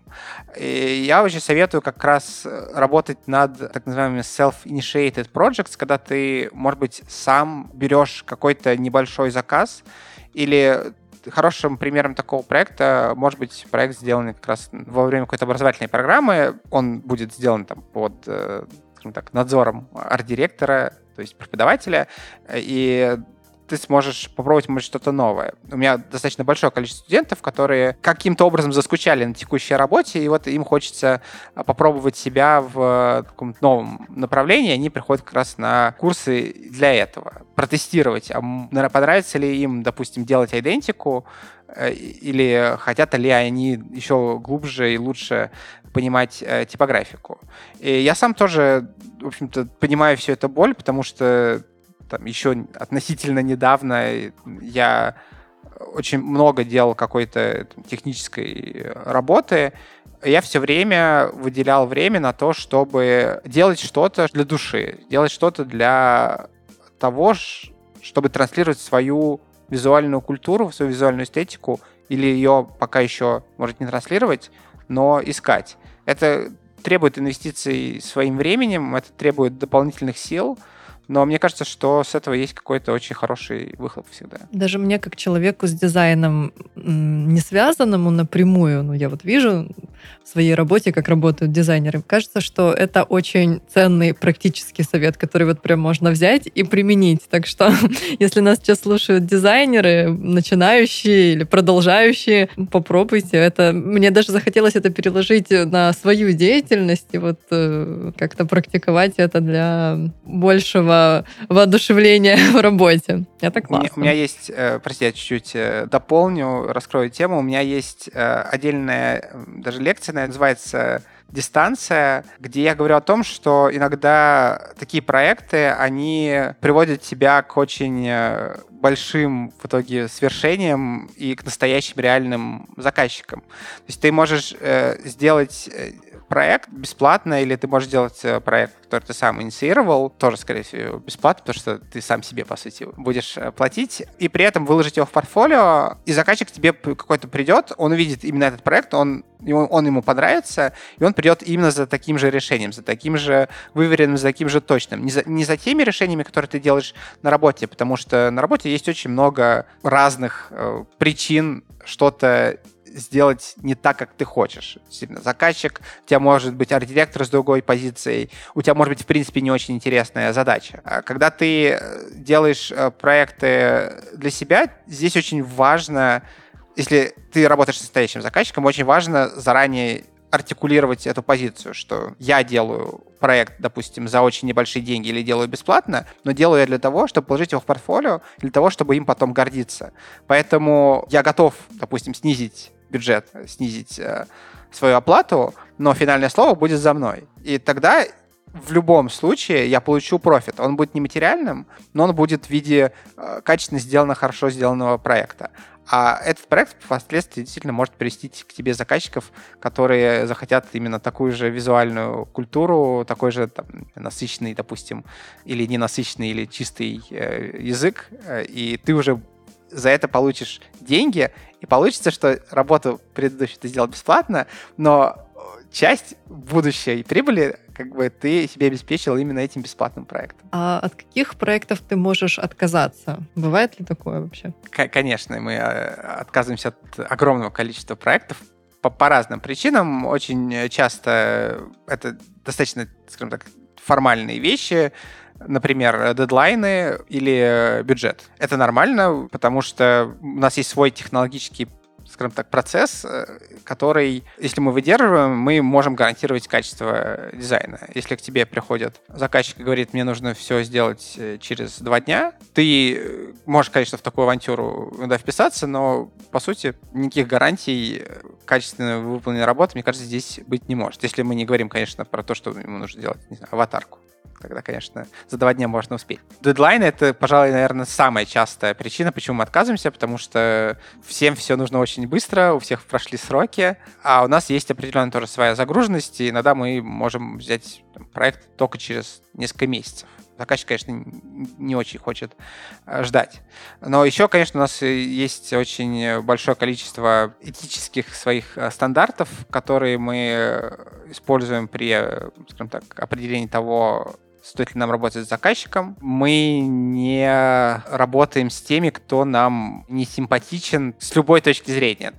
Speaker 3: И я очень советую как раз работать над так называемыми self-initiated projects, когда ты, может быть, сам берешь какой-то небольшой заказ или хорошим примером такого проекта может быть проект, сделанный как раз во время какой-то образовательной программы. Он будет сделан там под э, скажем так, надзором арт-директора то есть преподавателя, и ты сможешь попробовать, может, что-то новое. У меня достаточно большое количество студентов, которые каким-то образом заскучали на текущей работе, и вот им хочется попробовать себя в каком-то новом направлении, они приходят как раз на курсы для этого. Протестировать, а понравится ли им, допустим, делать идентику, э, или хотят ли они еще глубже и лучше понимать э, типографику. И я сам тоже, в общем-то, понимаю всю эту боль, потому что там еще относительно недавно я очень много делал какой-то технической работы, я все время выделял время на то, чтобы делать что-то для души, делать что-то для того, чтобы транслировать свою визуальную культуру, свою визуальную эстетику, или ее пока еще может не транслировать, но искать. Это требует инвестиций своим временем, это требует дополнительных сил, но мне кажется, что с этого есть какой-то очень хороший выхлоп всегда.
Speaker 2: Даже мне, как человеку с дизайном не связанному напрямую, ну, я вот вижу в своей работе, как работают дизайнеры, кажется, что это очень ценный практический совет, который вот прям можно взять и применить. Так что, *laughs* если нас сейчас слушают дизайнеры, начинающие или продолжающие, попробуйте. Это мне даже захотелось это переложить на свою деятельность и вот э, как-то практиковать это для большего воодушевления *laughs* в работе. Это классно.
Speaker 3: У меня, есть, э, прости, я чуть-чуть э, дополню, раскрою тему. У меня есть э, отдельная даже лекция, называется дистанция, где я говорю о том, что иногда такие проекты, они приводят тебя к очень большим в итоге свершениям и к настоящим реальным заказчикам. То есть ты можешь э, сделать проект бесплатно, или ты можешь делать э, проект, который ты сам инициировал, тоже, скорее всего, бесплатно, потому что ты сам себе, по сути, будешь э, платить, и при этом выложить его в портфолио, и заказчик тебе какой-то придет, он увидит именно этот проект, он, он ему понравится, и он придет именно за таким же решением, за таким же выверенным, за таким же точным. Не за, не за теми решениями, которые ты делаешь на работе, потому что на работе есть очень много разных э, причин что-то сделать не так, как ты хочешь. Заказчик, у тебя может быть арт-директор с другой позицией, у тебя может быть, в принципе, не очень интересная задача. А когда ты э, делаешь э, проекты для себя, здесь очень важно, если ты работаешь с настоящим заказчиком, очень важно заранее артикулировать эту позицию, что я делаю проект, допустим, за очень небольшие деньги или делаю бесплатно, но делаю я для того, чтобы положить его в портфолио, для того, чтобы им потом гордиться. Поэтому я готов, допустим, снизить бюджет, снизить э, свою оплату, но финальное слово будет за мной. И тогда в любом случае я получу профит. Он будет нематериальным, но он будет в виде э, качественно сделанного, хорошо сделанного проекта. А этот проект впоследствии действительно может привести к тебе заказчиков, которые захотят именно такую же визуальную культуру, такой же там, насыщенный, допустим, или ненасыщенный, или чистый э, язык, э, и ты уже за это получишь деньги, и получится, что работу предыдущую ты сделал бесплатно, но часть будущей прибыли как бы ты себе обеспечил именно этим бесплатным проектом.
Speaker 2: А от каких проектов ты можешь отказаться? Бывает ли такое вообще?
Speaker 3: К- конечно, мы э, отказываемся от огромного количества проектов по, по разным причинам. Очень часто это достаточно, скажем так, формальные вещи, например, дедлайны или бюджет. Это нормально, потому что у нас есть свой технологический скажем так, процесс, э, который, если мы выдерживаем, мы можем гарантировать качество дизайна. Если к тебе приходит заказчик и говорит, мне нужно все сделать э, через два дня, ты э, можешь, конечно, в такую авантюру да, вписаться, но, по сути, никаких гарантий качественно выполненной работы, мне кажется, здесь быть не может. Если мы не говорим, конечно, про то, что ему нужно делать, не знаю, аватарку. Тогда, конечно, за два дня можно успеть. Дедлайн — это, пожалуй, наверное, самая частая причина, почему мы отказываемся, потому что всем все нужно очень быстро, у всех прошли сроки, а у нас есть определенная тоже своя загруженность, и иногда мы можем взять проект только через несколько месяцев. Заказчик, конечно, не очень хочет э, ждать. Но еще, конечно, у нас есть очень большое количество этических своих э, стандартов, которые мы используем при, э, скажем так, определении того, стоит ли нам работать с заказчиком. Мы не работаем с теми, кто нам не симпатичен с любой точки зрения.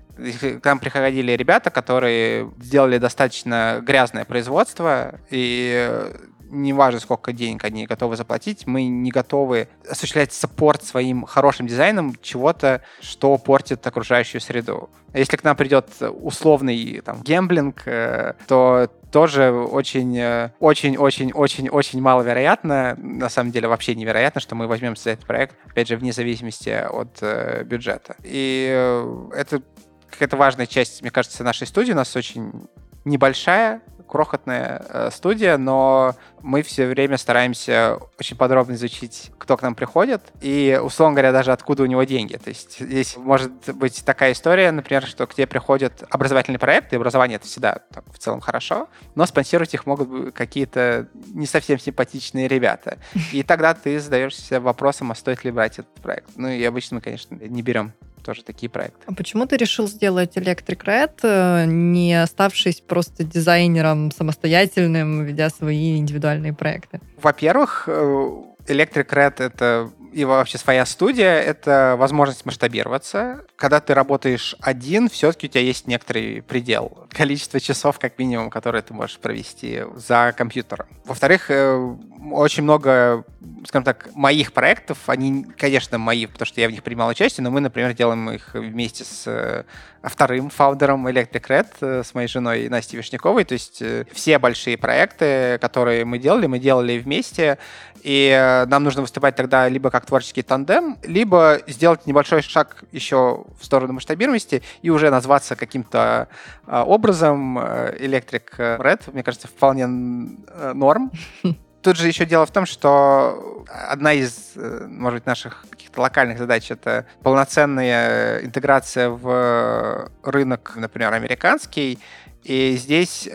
Speaker 3: К нам приходили ребята, которые сделали достаточно грязное производство, и не важно, сколько денег они готовы заплатить, мы не готовы осуществлять саппорт своим хорошим дизайном чего-то, что портит окружающую среду. Если к нам придет условный там, гемблинг, э, то тоже очень, очень, очень, очень, очень маловероятно, на самом деле вообще невероятно, что мы возьмемся за этот проект, опять же, вне зависимости от э, бюджета. И э, это какая-то важная часть, мне кажется, нашей студии. У нас очень небольшая, крохотная э, студия, но мы все время стараемся очень подробно изучить, кто к нам приходит, и, условно говоря, даже откуда у него деньги. То есть здесь может быть такая история, например, что к тебе приходят образовательные проекты, и образование это всегда так, в целом хорошо, но спонсировать их могут какие-то не совсем симпатичные ребята. И тогда ты задаешься вопросом, а стоит ли брать этот проект. Ну и обычно мы, конечно, не берем тоже такие проекты.
Speaker 2: А почему ты решил сделать Electric Red, э, не оставшись просто дизайнером самостоятельным, ведя свои индивидуальные проекты?
Speaker 3: Во-первых, э, Electric Red — это и вообще своя студия — это возможность масштабироваться. Когда ты работаешь один, все-таки у тебя есть некоторый предел. Количество часов, как минимум, которые ты можешь провести за компьютером. Во-вторых, э, очень много, скажем так, моих проектов, они, конечно, мои, потому что я в них принимал участие, но мы, например, делаем их вместе с э, вторым фаундером Electric Red, э, с моей женой Настей Вишняковой. То есть все большие проекты, которые мы делали, мы делали вместе, и нам нужно выступать тогда либо как творческий тандем, либо сделать небольшой шаг еще в сторону масштабируемости и уже назваться каким-то а, образом. Э, Electric Red, мне кажется, вполне э, норм. *laughs* Тут же еще дело в том, что одна из, э, может быть, наших каких-то локальных задач — это полноценная интеграция в рынок, например, американский. И здесь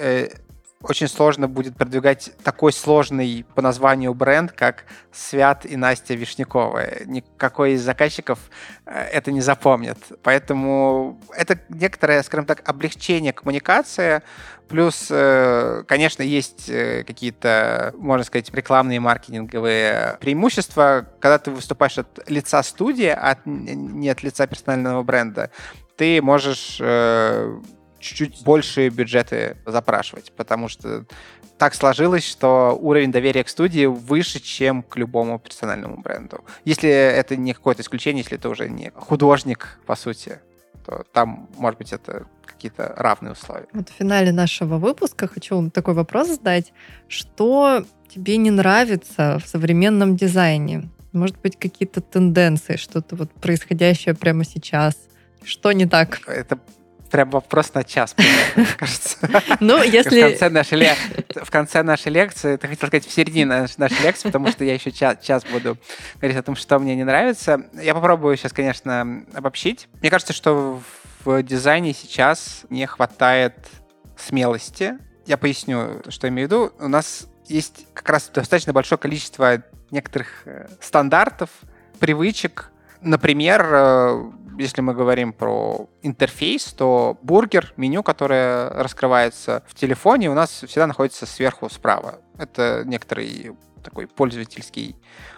Speaker 3: очень сложно будет продвигать такой сложный по названию бренд, как Свят и Настя Вишняковая. Никакой из заказчиков э, это не запомнит. Поэтому это некоторое, скажем так, облегчение коммуникации. Плюс, э, конечно, есть э, какие-то, можно сказать, рекламные маркетинговые преимущества. Когда ты выступаешь от лица студии, а не от лица персонального бренда, ты можешь чуть-чуть большие бюджеты запрашивать, потому что так сложилось, что уровень доверия к студии выше, чем к любому персональному бренду. Если это не какое-то исключение, если это уже не художник, по сути, то там, может быть, это какие-то равные условия.
Speaker 2: Вот в финале нашего выпуска хочу такой вопрос задать. Что тебе не нравится в современном дизайне? Может быть, какие-то тенденции, что-то вот происходящее прямо сейчас? Что не так?
Speaker 3: Это прям вопрос на час, мне *laughs* кажется.
Speaker 2: Ну, если...
Speaker 3: В конце, нашей, в конце нашей лекции, ты хотел сказать в середине нашей лекции, потому что я еще час, час буду говорить о том, что мне не нравится. Я попробую сейчас, конечно, обобщить. Мне кажется, что в дизайне сейчас не хватает смелости. Я поясню, что имею в виду. У нас есть как раз достаточно большое количество некоторых э, стандартов, привычек. Например, э, если мы говорим про интерфейс, то бургер, меню, которое раскрывается в телефоне, у нас всегда находится сверху справа. Это некоторый такой пользовательский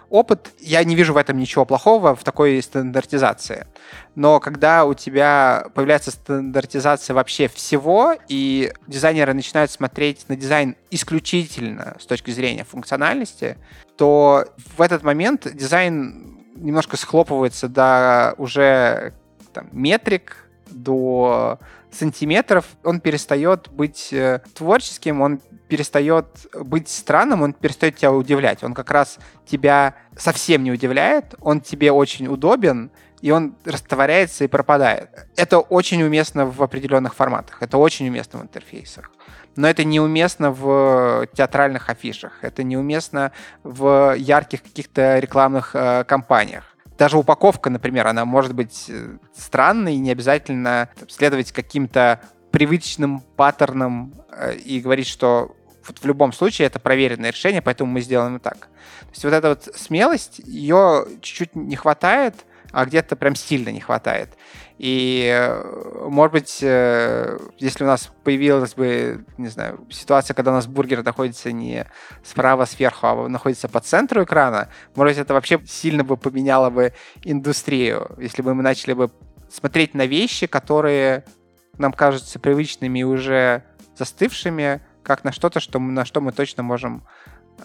Speaker 3: опыт. Я не вижу в этом ничего плохого, в такой стандартизации. Но когда у тебя появляется стандартизация вообще всего, и дизайнеры начинают смотреть на дизайн исключительно с точки зрения функциональности, то в этот момент дизайн немножко схлопывается до уже там, метрик, до сантиметров, он перестает быть э, творческим, он перестает быть странным, он перестает тебя удивлять. Он как раз тебя совсем не удивляет, он тебе очень удобен, и он растворяется и пропадает. Это очень уместно в определенных форматах, это очень уместно в интерфейсах. Но это неуместно в театральных афишах, это неуместно в ярких каких-то рекламных э, кампаниях. Даже упаковка, например, она может быть э, странной, не обязательно следовать каким-то привычным паттернам э, и говорить, что вот в любом случае это проверенное решение, поэтому мы сделаем так. То есть вот эта вот смелость, ее чуть-чуть не хватает, а где-то прям сильно не хватает. И, э, может быть, э, если у нас появилась бы, не знаю, ситуация, когда у нас бургер находится не справа сверху, а находится по центру экрана, может быть, это вообще сильно бы поменяло бы индустрию, если бы мы начали бы смотреть на вещи, которые нам кажутся привычными и уже застывшими, как на что-то, что, на что мы точно можем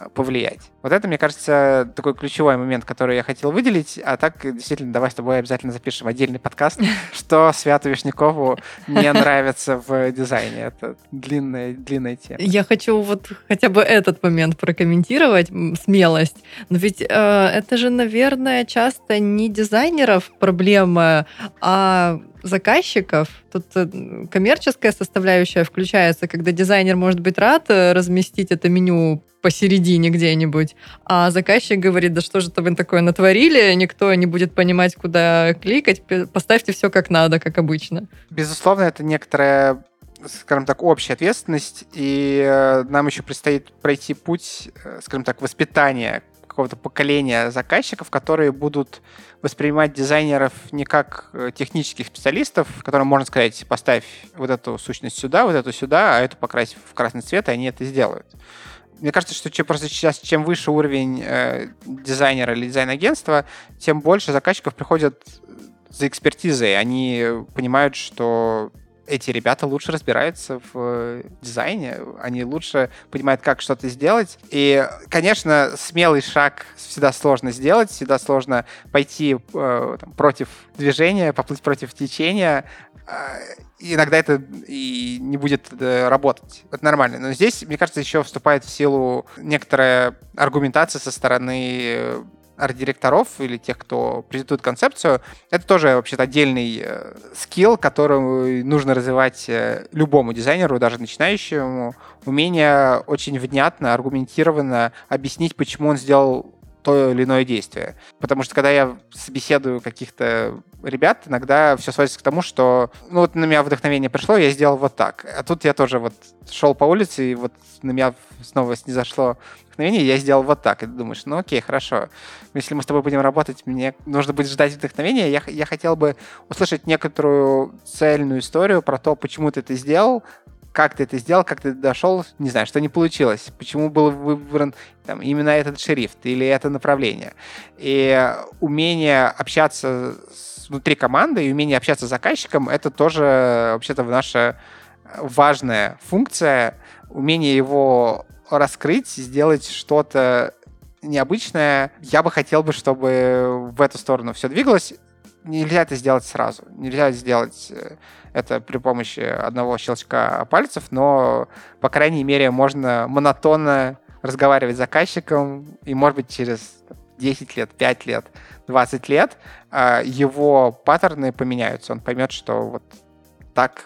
Speaker 3: Э, повлиять. Вот это, мне кажется, такой ключевой момент, который я хотел выделить. А так, действительно, давай с тобой обязательно запишем отдельный подкаст, *laughs* что Святу Вишнякову не нравится в дизайне. Это длинная, длинная тема.
Speaker 2: Я хочу вот хотя бы этот момент прокомментировать, смелость. Но ведь э, это же, наверное, часто не дизайнеров проблема, а заказчиков. Тут э, коммерческая составляющая включается, когда дизайнер может быть рад э, разместить это меню посередине где-нибудь, а заказчик говорит, да что же-то вы такое натворили, никто не будет понимать, куда кликать, поставьте все как надо, как обычно.
Speaker 3: Безусловно, это некоторая скажем так, общая ответственность, и э, нам еще предстоит пройти путь, скажем так, воспитания какого-то поколения заказчиков, которые будут воспринимать дизайнеров не как э, технических специалистов, которым можно сказать, поставь вот эту сущность сюда, вот эту сюда, а эту покрась в красный цвет, и они это сделают. Мне кажется, что чем, просто сейчас чем выше уровень э, дизайнера или дизайн-агентства, тем больше заказчиков приходят за экспертизой. Они понимают, что эти ребята лучше разбираются в э, дизайне, они лучше понимают, как что-то сделать. И, конечно, смелый шаг всегда сложно сделать, всегда сложно пойти э, там, против движения, поплыть против течения. Э, иногда это и не будет э, работать. Это нормально. Но здесь, мне кажется, еще вступает в силу некоторая аргументация со стороны арт-директоров или тех, кто презентует концепцию, это тоже вообще-то отдельный э, скилл, который нужно развивать э, любому дизайнеру, даже начинающему, умение очень внятно, аргументированно объяснить, почему он сделал то или иное действие. Потому что когда я собеседую каких-то ребят, иногда все сводится к тому, что ну вот на меня вдохновение пришло, я сделал вот так. А тут я тоже вот шел по улице, и вот на меня снова снизошло вдохновение, я сделал вот так. И ты думаешь, ну окей, хорошо. Если мы с тобой будем работать, мне нужно будет ждать вдохновения. Я, я хотел бы услышать некоторую цельную историю про то, почему ты это сделал, как ты это сделал, как ты дошел, не знаю, что не получилось, почему был выбран там, именно этот шрифт или это направление. И умение общаться внутри команды и умение общаться с заказчиком, это тоже вообще-то наша важная функция, умение его раскрыть, сделать что-то необычное. Я бы хотел бы, чтобы в эту сторону все двигалось. Нельзя это сделать сразу. Нельзя сделать э, это при помощи одного щелчка пальцев, но, по крайней мере, можно монотонно разговаривать с заказчиком, и, может быть, через 10 лет, 5 лет, 20 лет а, его паттерны поменяются. Он поймет, что вот так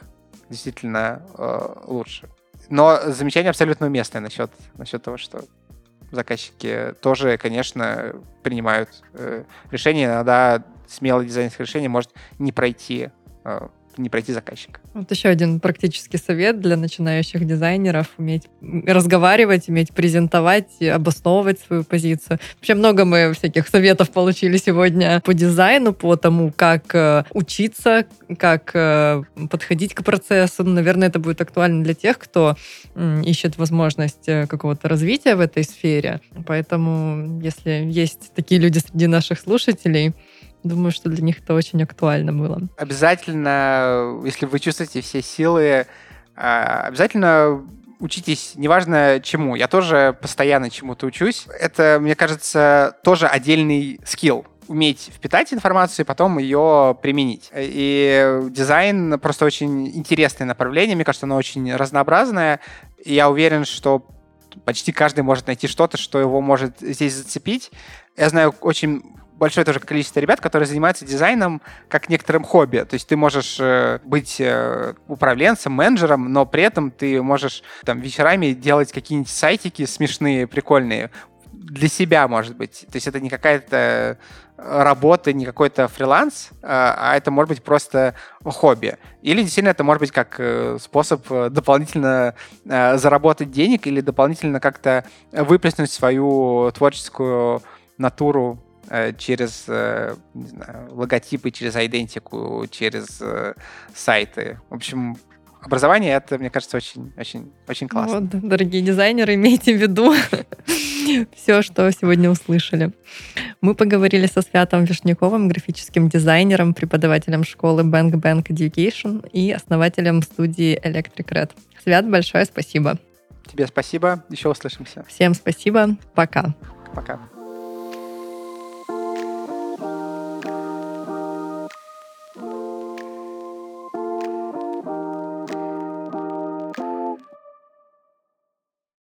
Speaker 3: действительно э, лучше. Но замечание абсолютно уместное насчет, насчет того, что заказчики тоже, конечно, принимают э, решения. Иногда смелое дизайнерское решение может не пройти э, не пройти заказчика.
Speaker 2: Вот еще один практический совет для начинающих дизайнеров. Уметь разговаривать, уметь презентовать, обосновывать свою позицию. Вообще много мы всяких советов получили сегодня по дизайну, по тому, как э, учиться, как э, подходить к процессу. Ну, наверное, это будет актуально для тех, кто ищет возможность э, какого-то развития в этой сфере. Поэтому, если есть такие люди среди наших слушателей, Думаю, что для них это очень актуально было.
Speaker 3: Обязательно, если вы чувствуете все силы, а, обязательно учитесь, неважно чему. Я тоже постоянно чему-то учусь. Это, мне кажется, тоже отдельный скилл. уметь впитать информацию и потом ее применить. И дизайн просто очень интересное направление, мне кажется, оно очень разнообразное. И я уверен, что почти каждый может найти что-то, что его может здесь зацепить. Я знаю очень большое тоже количество ребят, которые занимаются дизайном как некоторым хобби. То есть ты можешь э, быть э, управленцем, менеджером, но при этом ты можешь там вечерами делать какие-нибудь сайтики смешные, прикольные для себя, может быть. То есть это не какая-то работа, не какой-то фриланс, а, это может быть просто хобби. Или действительно это может быть как э, способ э, дополнительно э, заработать денег или дополнительно как-то выплеснуть свою творческую натуру через не знаю, логотипы, через идентику, через сайты. В общем, образование это, мне кажется, очень, очень, очень классно.
Speaker 2: Вот, дорогие дизайнеры, *laughs* имейте в виду *laughs* все, что сегодня услышали. Мы поговорили со Святом Вишняковым, графическим дизайнером, преподавателем школы Bank Bank Education и основателем студии Electric Red. Свят, большое спасибо.
Speaker 3: Тебе спасибо. Еще услышимся.
Speaker 2: Всем спасибо. Пока.
Speaker 3: Пока.